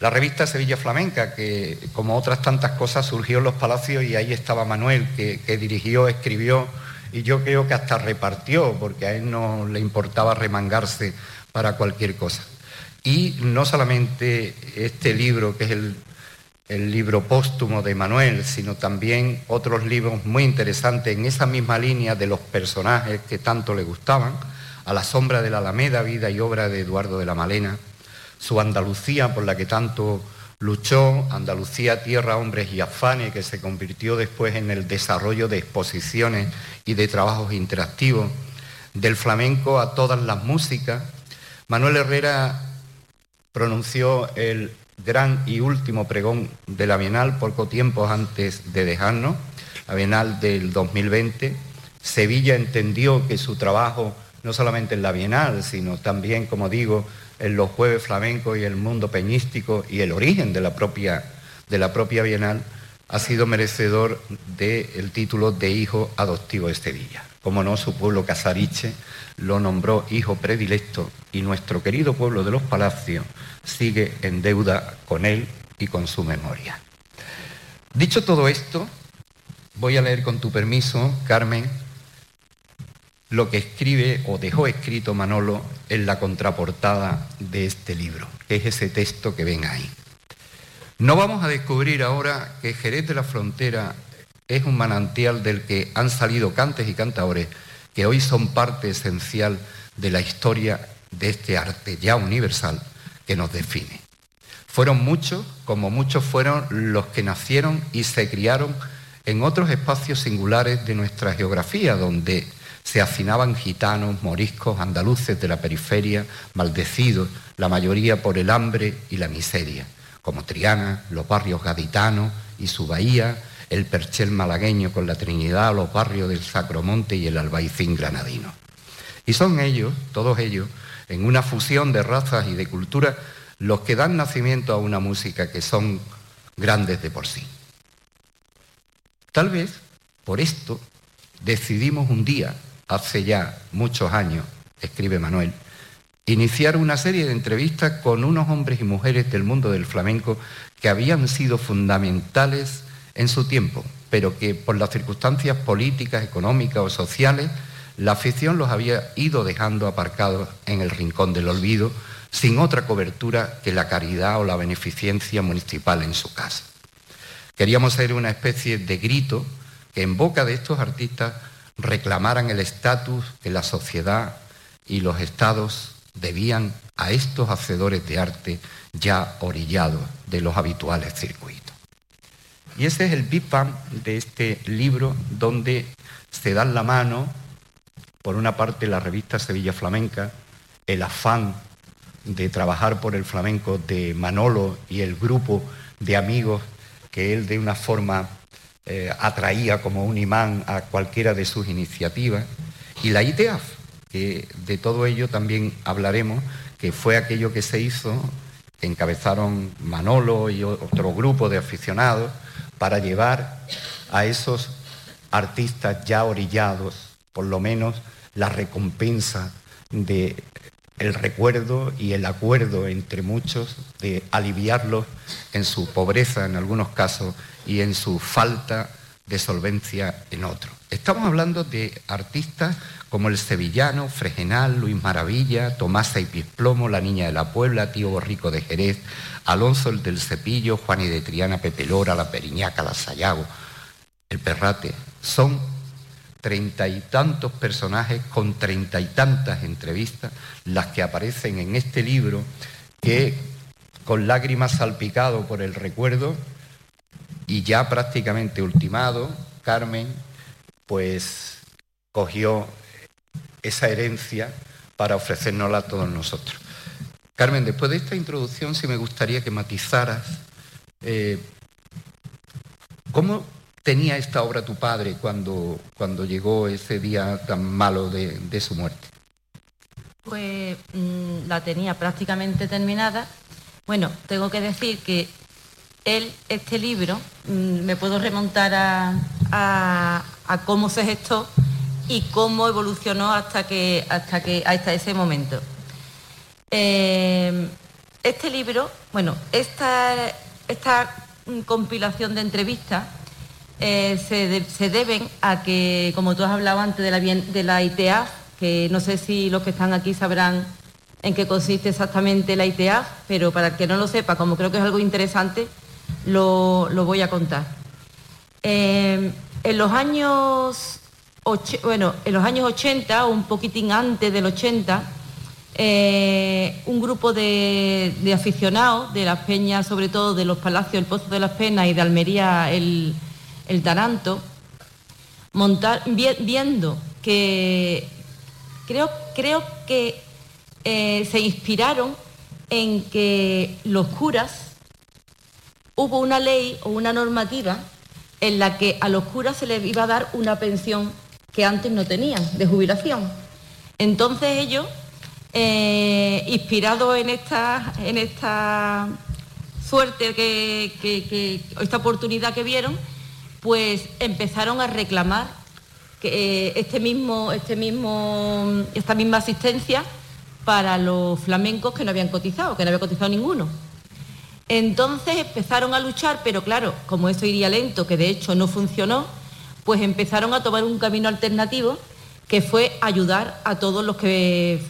La revista Sevilla Flamenca, que como otras tantas cosas surgió en los palacios y ahí estaba Manuel, que, dirigió, escribió y yo creo que hasta repartió, porque a él no le importaba remangarse para cualquier cosa. Y no solamente este libro, que es el, el libro póstumo de Manuel, sino también otros libros muy interesantes en esa misma línea de los personajes que tanto le gustaban, A la sombra de la Alameda, vida y obra de Eduardo de la Malena, su Andalucía por la que tanto luchó, Andalucía, Tierra, Hombres y Afanes, que se convirtió después en el desarrollo de exposiciones y de trabajos interactivos, del flamenco a todas las músicas. Manuel Herrera pronunció el gran y último pregón de la Bienal poco tiempo antes de dejarnos, la Bienal del 2020. Sevilla entendió que su trabajo, no solamente en la Bienal, sino también, como digo, en los jueves flamencos y el mundo peñístico y el origen de la propia, de la propia Bienal, ha sido merecedor del título de hijo adoptivo de Sevilla. Como no, su pueblo Casariche lo nombró hijo predilecto y nuestro querido pueblo de los Palacios sigue en deuda con él y con su memoria. Dicho todo esto, voy a leer con tu permiso, Carmen, lo que escribe o dejó escrito Manolo en la contraportada de este libro, que es ese texto que ven ahí. No vamos a descubrir ahora que Jerez de la Frontera es un manantial del que han salido cantes y cantadores que hoy son parte esencial de la historia de este arte ya universal que nos define. Fueron muchos, como muchos fueron los que nacieron y se criaron en otros espacios singulares de nuestra geografía, donde se hacinaban gitanos, moriscos, andaluces de la periferia, maldecidos, la mayoría por el hambre y la miseria, como Triana, los barrios gaditanos y su bahía, el Perchel malagueño con la Trinidad, los barrios del Sacromonte y el Albaicín granadino. Y son ellos, todos ellos, en una fusión de razas y de culturas, los que dan nacimiento a una música que son grandes de por sí. Tal vez por esto decidimos un día, hace ya muchos años, escribe Manuel, iniciar una serie de entrevistas con unos hombres y mujeres del mundo del flamenco que habían sido fundamentales en su tiempo, pero que por las circunstancias políticas, económicas o sociales, la afición los había ido dejando aparcados en el rincón del olvido, sin otra cobertura que la caridad o la beneficencia municipal en su casa. Queríamos ser una especie de grito que en boca de estos artistas reclamaran el estatus que la sociedad y los estados debían a estos hacedores de arte ya orillados de los habituales circuitos. Y ese es el Big de este libro donde se dan la mano, por una parte la revista Sevilla Flamenca, el afán de trabajar por el flamenco de Manolo y el grupo de amigos que él de una forma eh, atraía como un imán a cualquiera de sus iniciativas, y la ITEAF, que de todo ello también hablaremos, que fue aquello que se hizo, encabezaron Manolo y otro grupo de aficionados, para llevar a esos artistas ya orillados, por lo menos la recompensa de el recuerdo y el acuerdo entre muchos de aliviarlos en su pobreza en algunos casos y en su falta de solvencia en otros. Estamos hablando de artistas como el sevillano, Fregenal, Luis Maravilla, Tomasa y Pisplomo, La Niña de la Puebla, Tío Borrico de Jerez, Alonso el del Cepillo, Juan y de Triana, Pepe Lora, La Periñaca, La Sayago, El Perrate. Son treinta y tantos personajes con treinta y tantas entrevistas, las que aparecen en este libro, que con lágrimas salpicado por el recuerdo y ya prácticamente ultimado, Carmen, pues cogió esa herencia para ofrecérnosla a todos nosotros. Carmen, después de esta introducción, sí me gustaría que matizaras eh, cómo tenía esta obra tu padre cuando, cuando llegó ese día tan malo de, su muerte? Pues mm, la tenía prácticamente terminada. Bueno, tengo que decir que él, este libro, mm, me puedo remontar a, cómo se gestó y cómo evolucionó hasta que hasta que hasta ese momento. Eh, este libro, bueno, esta, esta compilación de entrevistas eh, se, deben a que, como tú has hablado antes de la, de la ITA, que no sé si los que están aquí sabrán en qué consiste exactamente la ITA, pero para el que no lo sepa, como creo que es algo interesante, lo, voy a contar. Eh, en los años bueno, en los años 80 o un poquitín antes del 80, eh, un grupo de, aficionados de las peñas, sobre todo de los palacios El Pozo de las Penas y de Almería el, el Taranto, montar, viendo que creo, creo que eh, se inspiraron en que los curas hubo una ley o una normativa en la que a los curas se les iba a dar una pensión que antes no tenían, de jubilación. Entonces ellos, eh, inspirados en esta, en esta suerte, que, esta oportunidad que vieron, pues empezaron a reclamar que, eh, este mismo, este mismo, esta misma asistencia para los flamencos que no habían cotizado, que no había cotizado ninguno. Entonces empezaron a luchar, pero claro, como esto iría lento, que de hecho no funcionó, pues empezaron a tomar un camino alternativo que fue ayudar a todos los que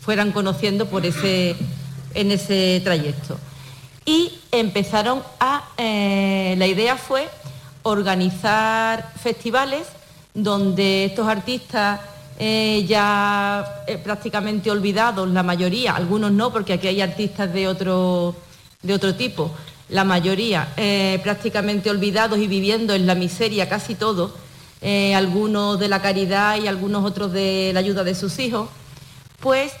fueran conociendo por ese, en ese trayecto. Y empezaron a, eh, la idea fue organizar festivales donde estos artistas eh, ya eh, prácticamente olvidados, la mayoría, algunos no, porque aquí hay artistas de otro, de otro tipo, la mayoría eh, prácticamente olvidados y viviendo en la miseria casi todos, algunos de la caridad y algunos otros de la ayuda de sus hijos, pues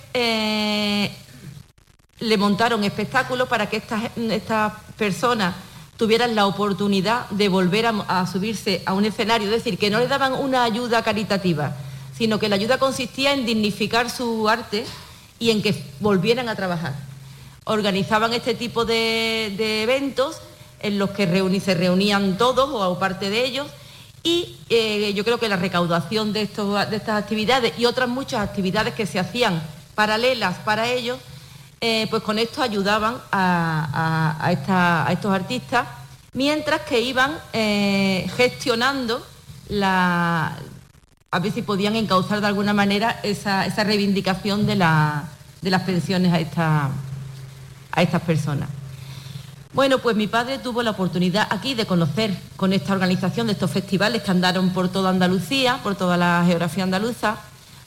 le montaron espectáculos para que estas, estas personas tuvieran la oportunidad de volver a, subirse a un escenario, es decir, que no le daban una ayuda caritativa, sino que la ayuda consistía en dignificar su arte y en que volvieran a trabajar. Organizaban este tipo de, eventos en los que se reunían todos o parte de ellos y eh, yo creo que la recaudación de, de estas actividades y otras muchas actividades que se hacían paralelas para ellos, eh, pues con esto ayudaban a, estos artistas, mientras que iban eh, gestionando la, a ver si podían encauzar de alguna manera esa, reivindicación de, las pensiones a, a estas personas. Bueno, pues mi padre tuvo la oportunidad aquí de conocer con esta organización de estos festivales que andaron por toda Andalucía, por toda la geografía andaluza,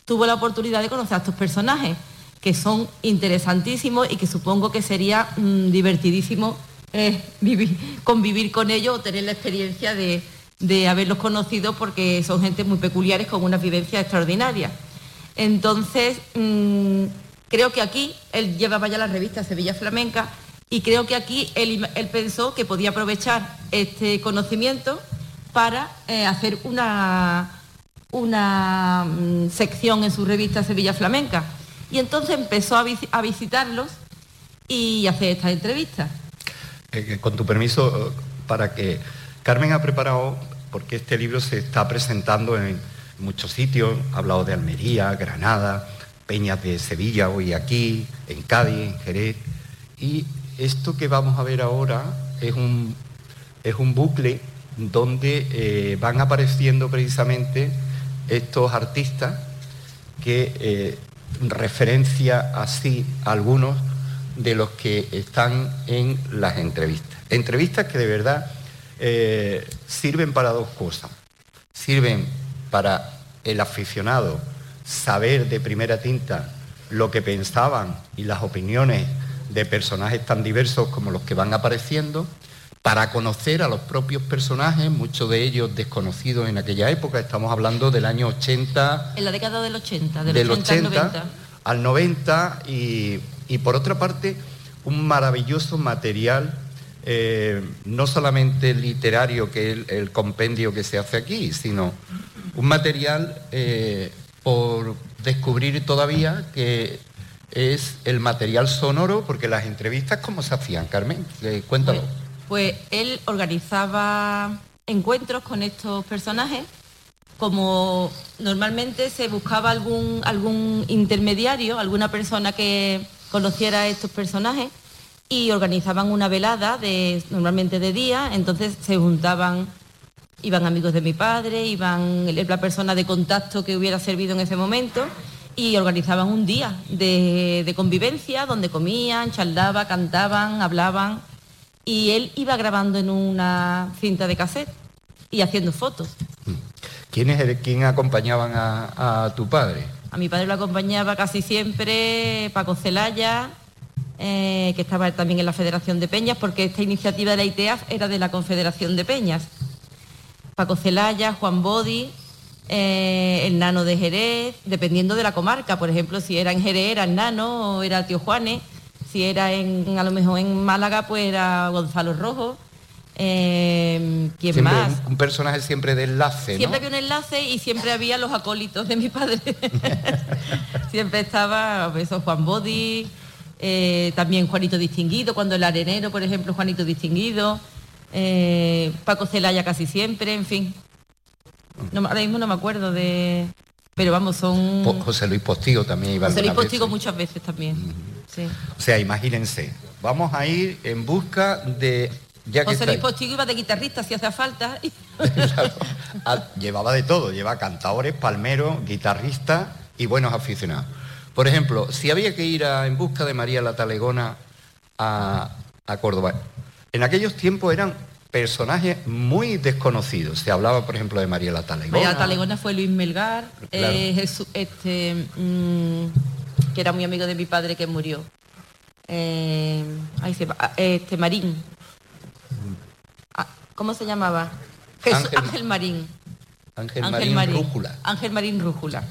tuvo la oportunidad de conocer a estos personajes que son interesantísimos y que supongo que sería mm, divertidísimo eh, convivir con ellos o tener la experiencia de, haberlos conocido porque son gente muy peculiares con una vivencia extraordinaria. Entonces, mm, creo que aquí él llevaba ya la revista Sevilla Flamenca y creo que aquí él, pensó que podía aprovechar este conocimiento para eh, hacer una, una mm, sección en su revista Sevilla Flamenca y entonces empezó a, visitarlos y hacer estas entrevistas. Eh, eh, con tu permiso, para que Carmen ha preparado, porque este libro se está presentando en muchos sitios, ha hablado de Almería, Granada, Peñas de Sevilla, hoy aquí, en Cádiz, en Jerez, y esto que vamos a ver ahora es un, es un bucle donde eh, van apareciendo precisamente estos artistas que referencia así a algunos de los que están en las entrevistas. Entrevistas que de verdad eh, sirven para dos cosas. Sirven para el aficionado saber de primera tinta lo que pensaban y las opiniones de personajes tan diversos como los que van apareciendo, para conocer a los propios personajes, muchos de ellos desconocidos en aquella época, estamos hablando del año 80. En la década del 80, del, 80, al 90. y, por otra parte un maravilloso material, eh, no solamente literario que es el, compendio que se hace aquí, sino un material eh, por descubrir todavía que es el material sonoro, porque las entrevistas, ¿cómo se hacían, Carmen? Eh, cuéntalo. Pues él organizaba encuentros con estos personajes, como normalmente se buscaba algún, algún intermediario, alguna persona que conociera a estos personajes y organizaban una velada de, normalmente de día, entonces se juntaban, iban amigos de mi padre, iban la persona de contacto que hubiera servido en ese momento y organizaban un día de, de convivencia donde comían, charlaban, cantaban, hablaban y él iba grabando en una cinta de cassette y haciendo fotos. ¿Quién, quién acompañaban a, tu padre? A mi padre lo acompañaba casi siempre Paco Celaya, eh, que estaba también en la Federación de Peñas, porque esta iniciativa de la ITEAF era de la Confederación de Peñas. Paco Celaya, Juan Bodi, eh, el nano de Jerez, dependiendo de la comarca. Por ejemplo, si era en Jerez era el nano o era el tío Juanes si era en, a lo mejor en Málaga, pues era Gonzalo Rojo. Eh, ¿Quién más? Un, personaje siempre de enlace. Siempre había un enlace y siempre había los acólitos de mi padre. siempre estaba pues, eso, Juan Bodi, eh, también Juanito Distinguido, cuando el arenero, por ejemplo, Juanito Distinguido, eh, Paco Celaya casi siempre, en fin. ahora mismo no me acuerdo de. Pero vamos, son. José Luis Postigo también iba José Luis Postigo muchas veces también. O sea, imagínense, vamos a ir en busca de... Ya José Luis Postigo iba de guitarrista si hace falta. Ah, llevaba de todo, lleva cantadores, palmeros, guitarristas y buenos aficionados. Por ejemplo, si había que ir en busca de María la Talegona a, Córdoba, en aquellos tiempos eran personajes muy desconocidos. Se hablaba, por ejemplo, de María la Talegona. María la Talegona fue Luis Melgar, eh, este, mm, que era muy amigo de mi padre que murió. Eh, este Marín. Ah, ¿Cómo se llamaba? Ángel, Marín. Ángel, Marín, Rújula. Ángel Marín Rújula.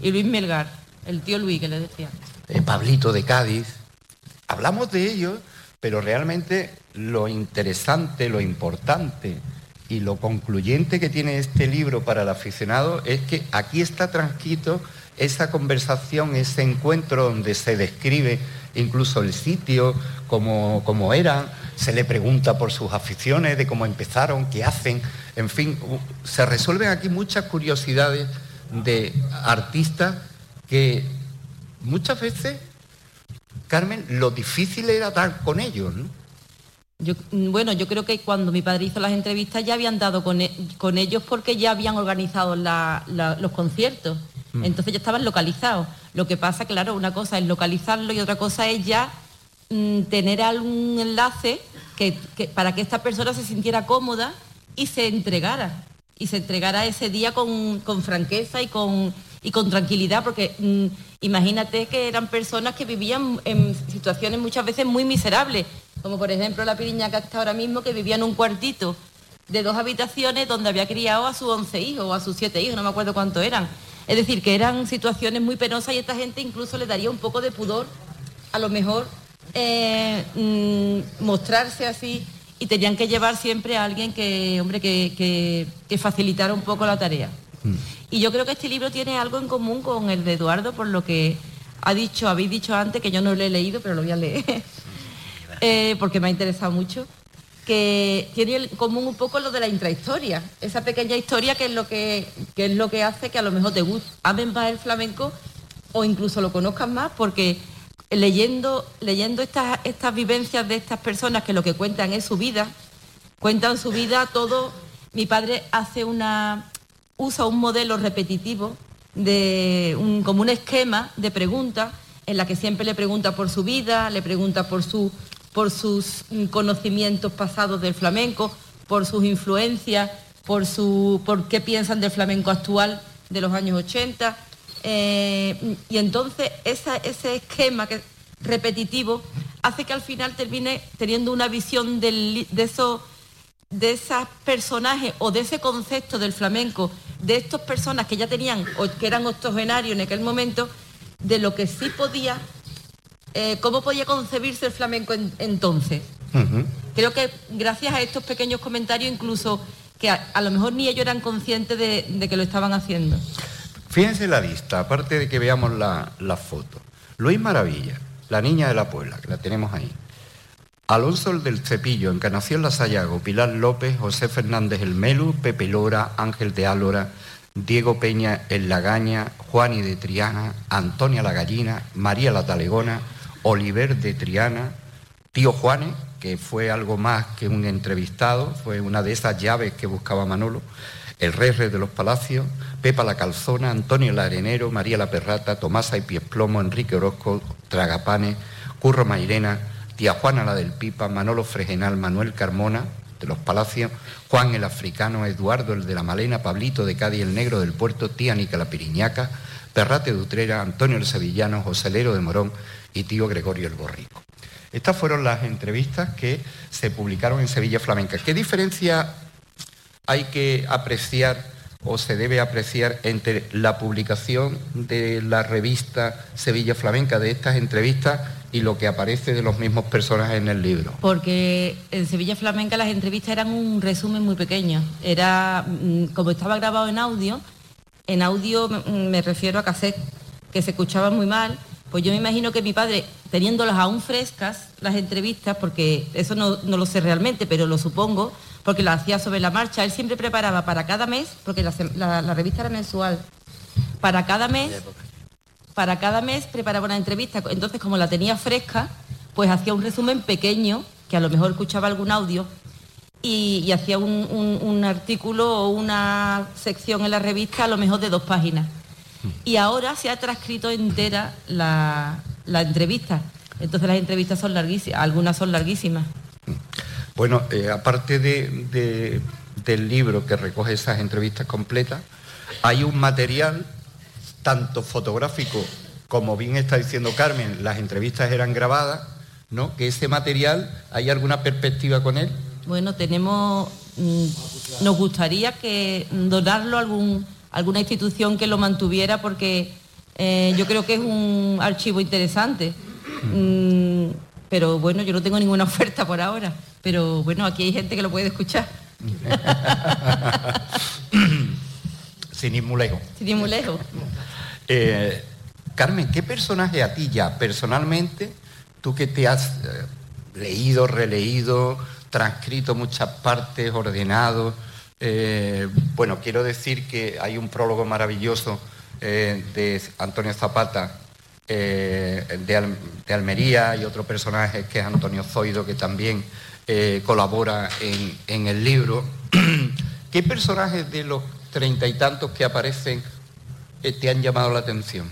Y Luis Melgar, el tío Luis que le decía. Eh, Pablito de Cádiz. Hablamos de ellos, pero realmente lo interesante, lo importante y lo concluyente que tiene este libro para el aficionado es que aquí está transcrito esa conversación, ese encuentro donde se describe incluso el sitio, como eran, se le pregunta por sus aficiones, de cómo empezaron, qué hacen, en fin, se resuelven aquí muchas curiosidades de artistas que muchas veces, Carmen, lo difícil era dar con ellos, ¿no? Mm, bueno, yo creo que cuando mi padre hizo las entrevistas ya habían dado con, e, ellos porque ya habían organizado los conciertos. Mm. Entonces ya estaban localizados. Lo que pasa, claro, una cosa es localizarlo y otra cosa es ya mm, tener algún enlace que, para que esta persona se sintiera cómoda y se entregara. Y se entregara ese día con, franqueza y con, y con tranquilidad, porque imagínate que eran personas que vivían en situaciones muchas veces muy miserables como por ejemplo la piriña que está ahora mismo, que vivía en un cuartito de dos habitaciones donde había criado a sus once hijos o a sus siete hijos, no me acuerdo cuántos eran. Es decir, que eran situaciones muy penosas y esta gente incluso le daría un poco de pudor, a lo mejor, eh, mm, mostrarse así y tenían que llevar siempre a alguien que, hombre, que, facilitara un poco la tarea. Mm. Y yo creo que este libro tiene algo en común con el de Eduardo, por lo que ha dicho, habéis dicho antes, que yo no lo he leído, pero lo voy a leer. Eh, porque me ha interesado mucho, que tiene en común un poco lo de la intrahistoria, esa pequeña historia que es lo que, es lo que hace que a lo mejor te guste, amen más el flamenco o incluso lo conozcan más, porque leyendo, leyendo estas, estas vivencias de estas personas que lo que cuentan es su vida, cuentan su vida todo. Mi padre hace una, usa un modelo repetitivo de un, como un esquema de preguntas en la que siempre le pregunta por su vida, le pregunta por su por sus conocimientos pasados del flamenco, por sus influencias, por, su, por qué piensan del flamenco actual de los años 80. Eh, y entonces ese esquema que, repetitivo hace que al final termine teniendo una visión de, eso, de esos personajes o de ese concepto del flamenco, de estas personas que ya tenían o que eran octogenarios en aquel momento, de lo que sí podía eh, ¿cómo podía concebirse el flamenco entonces? Creo que gracias a estos pequeños comentarios, incluso que a, lo mejor ni ellos eran conscientes de, que lo estaban haciendo. Fíjense la lista, aparte de que veamos la, foto. Luis Maravilla, la niña de la Puebla, que la tenemos ahí. Alonso del Cepillo, Encarnación La Sayago, Pilar López, José Fernández El Melu, Pepe Lora, Ángel de Álora, Diego Peña El Lagaña, Juani de Triana, Antonia la Gallina, María la Talegona, Oliver de Triana, Tío Juanes, que fue algo más que un entrevistado, fue una de esas llaves que buscaba Manolo, el Rey de los Palacios, Pepa la Calzona, Antonio el Arenero, María la Perrata, Tomasa y Piesplomo, Enrique Orozco, Tragapanes, Curro Mairena, Tía Juana la del Pipa, Manolo Fregenal, Manuel Carmona, de los Palacios, Juan el Africano, Eduardo el de la Malena, Pablito de Cádiz el Negro del Puerto, Tía Nica la Piriñaca, Perrate de Utrera, Antonio el Sevillano, Joselero de Morón, y tío Gregorio el Borrico. Estas fueron las entrevistas que se publicaron en Sevilla Flamenca. ¿Qué diferencia hay que apreciar o se debe apreciar entre la publicación de la revista Sevilla Flamenca de estas entrevistas y lo que aparece de los mismos personajes en el libro? Porque en Sevilla Flamenca las entrevistas eran un resumen muy pequeño. Era, mm, como estaba grabado en audio, en audio me refiero a cassette, que se escuchaba muy mal pues yo me imagino que mi padre, teniéndolas aún frescas, las entrevistas, porque eso no, lo sé realmente, pero lo supongo, porque lo hacía sobre la marcha, él siempre preparaba para cada mes, porque la, revista era mensual, para cada mes, para cada mes preparaba una entrevista. Entonces, como la tenía fresca, pues hacía un resumen pequeño, que a lo mejor escuchaba algún audio, y, hacía un artículo o una sección en la revista a lo mejor de dos páginas y ahora se ha transcrito entera la, entrevista. Entonces las entrevistas son larguísimas, algunas son larguísimas. Bueno, eh, aparte del libro que recoge esas entrevistas completas, hay un material tanto fotográfico como bien está diciendo Carmen, las entrevistas eran grabadas, ¿no? Que ese material, ¿hay alguna perspectiva con él? Bueno, tenemos, mm, nos gustaría que donarlo a algún alguna institución que lo mantuviera porque eh, yo creo que es un archivo interesante. Mm, pero bueno, yo no tengo ninguna oferta por ahora. Pero bueno, aquí hay gente que lo puede escuchar. Sin ir muy lejos. Sin ir muy lejos. Eh, Carmen, ¿qué personaje a ti ya personalmente, tú que te has eh, leído, releído, transcrito muchas partes, ordenado? Eh, bueno, quiero decir que hay un prólogo maravilloso de Antonio Zapata de, Almería y otro personaje que es Antonio Zoido que también colabora en, en el libro. ¿Qué personajes de los treinta y tantos que aparecen te han llamado la atención?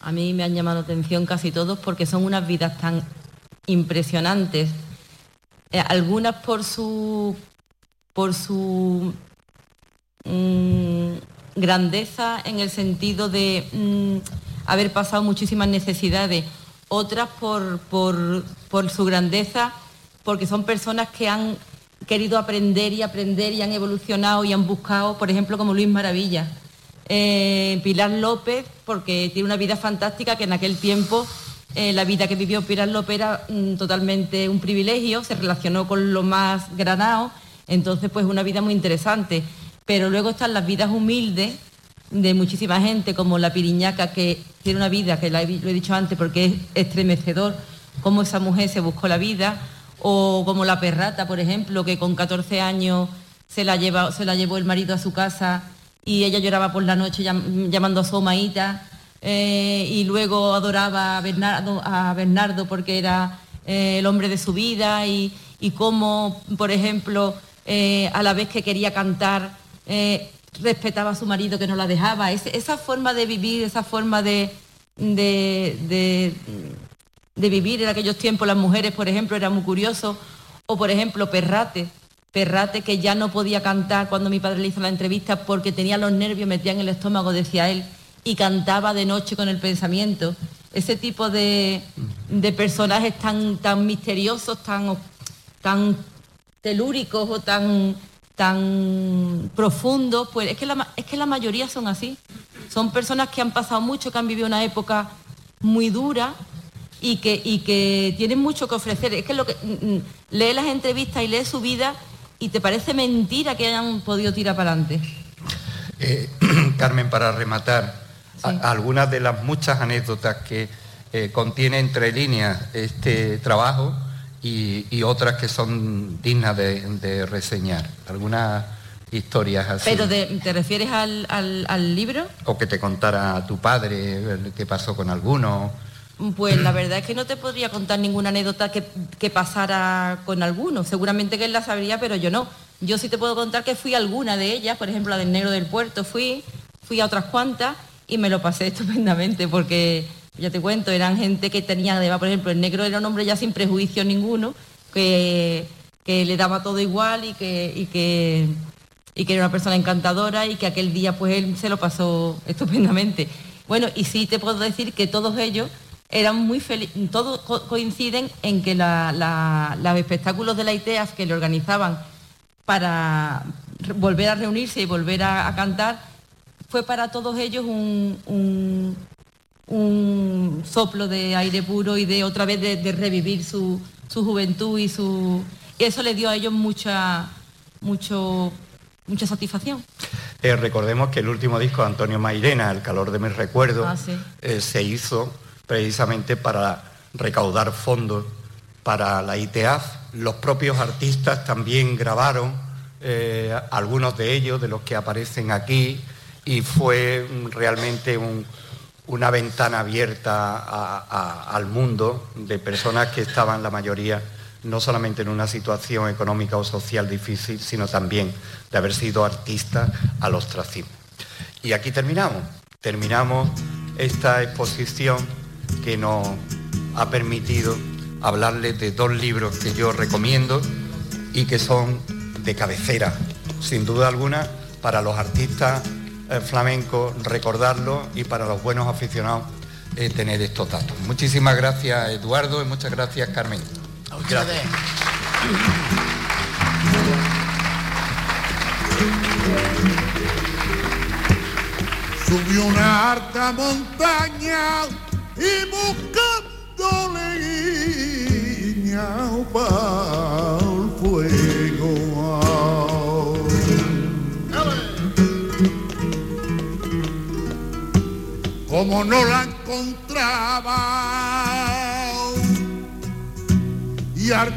A mí me han llamado la atención casi todos porque son unas vidas tan impresionantes. Eh, algunas por su por su mm, grandeza en el sentido de mm, haber pasado muchísimas necesidades, otras por, por su grandeza porque son personas que han querido aprender y aprender y han evolucionado y han buscado, por ejemplo, como Luis Maravilla. Eh, Pilar López, porque tiene una vida fantástica que en aquel tiempo eh, la vida que vivió Pilar López era mm, totalmente un privilegio, se relacionó con lo más granado, entonces pues una vida muy interesante. Pero luego están las vidas humildes de muchísima gente, como la Piriñaca, que tiene una vida, que lo he dicho antes porque es estremecedor, cómo esa mujer se buscó la vida, o como la Perrata, por ejemplo, que con 14 años se la, lleva, se la llevó el marido a su casa y ella lloraba por la noche llamando a su omaíta eh, y luego adoraba a Bernardo, a Bernardo porque era eh, el hombre de su vida y, cómo, por ejemplo, eh, a la vez que quería cantar, respetaba a su marido que no la dejaba. esa forma de vivir, esa forma de, de, de, vivir en aquellos tiempos, las mujeres, por ejemplo, era muy curioso. O, por ejemplo, Perrate, Perrate que ya no podía cantar cuando mi padre le hizo la entrevista porque tenía los nervios metidos en el estómago, decía él, y cantaba de noche con el pensamiento. Ese tipo de, personajes tan, tan misteriosos, tan, tan telúricos o tan, tan profundos, pues es que, la, es que la mayoría son así. Son personas que han pasado mucho, que han vivido una época muy dura y que, y que tienen mucho que ofrecer. Es que lo que mm, mm, lee las entrevistas y lee su vida y te parece mentira que hayan podido tirar para adelante. Eh, Carmen, para rematar, algunas de las muchas anécdotas que eh, contiene entre líneas este trabajo y, otras que son dignas de, reseñar. Algunas historias así. ¿Pero te refieres al, al, libro? O que te contara tu padre qué pasó con alguno. Pues la verdad es que no te podría contar ninguna anécdota que, pasara con alguno. Seguramente que él la sabría, pero yo no. Yo sí te puedo contar que fui a alguna de ellas, por ejemplo, la del Negro del Puerto, fui, fui a otras cuantas y me lo pasé estupendamente porque, ya te cuento, eran gente que tenía, además, por ejemplo, el negro era un hombre ya sin prejuicio ninguno, que, le daba todo igual y que, y que, y que era una persona encantadora y que aquel día pues él se lo pasó estupendamente. Bueno, y sí te puedo decir que todos ellos eran muy felices, todos coinciden en que los espectáculos de la ITEAF que le organizaban para volver a reunirse y volver a, cantar, fue para todos ellos un, soplo de aire puro y de otra vez de, revivir su, juventud y su... eso le dio a ellos mucha, mucho, mucha satisfacción. Eh, recordemos que el último disco de Antonio Mairena, El calor de mis recuerdos, ah, eh, se hizo precisamente para recaudar fondos para la ITEAF. Los propios artistas también grabaron, eh, algunos de ellos, de los que aparecen aquí, y fue realmente una ventana abierta al mundo de personas que estaban la mayoría no solamente en una situación económica o social difícil, sino también de haber sido artistas al ostracismo. Y aquí terminamos. Terminamos esta exposición que nos ha permitido hablarles de dos libros que yo recomiendo y que son de cabecera, sin duda alguna, para los artistas flamencos recordarlo y para los buenos aficionados eh, tener estos datos. Muchísimas gracias Eduardo y muchas gracias Carmen. Gracias. Subió una alta montaña y buscando leña para el fuego. Como no la encontraba. Y al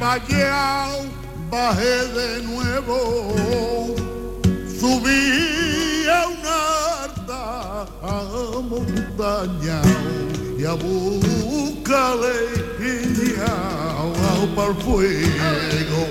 bajé de nuevo. Subí a una alta montaña y a buscarle piña para el fuego.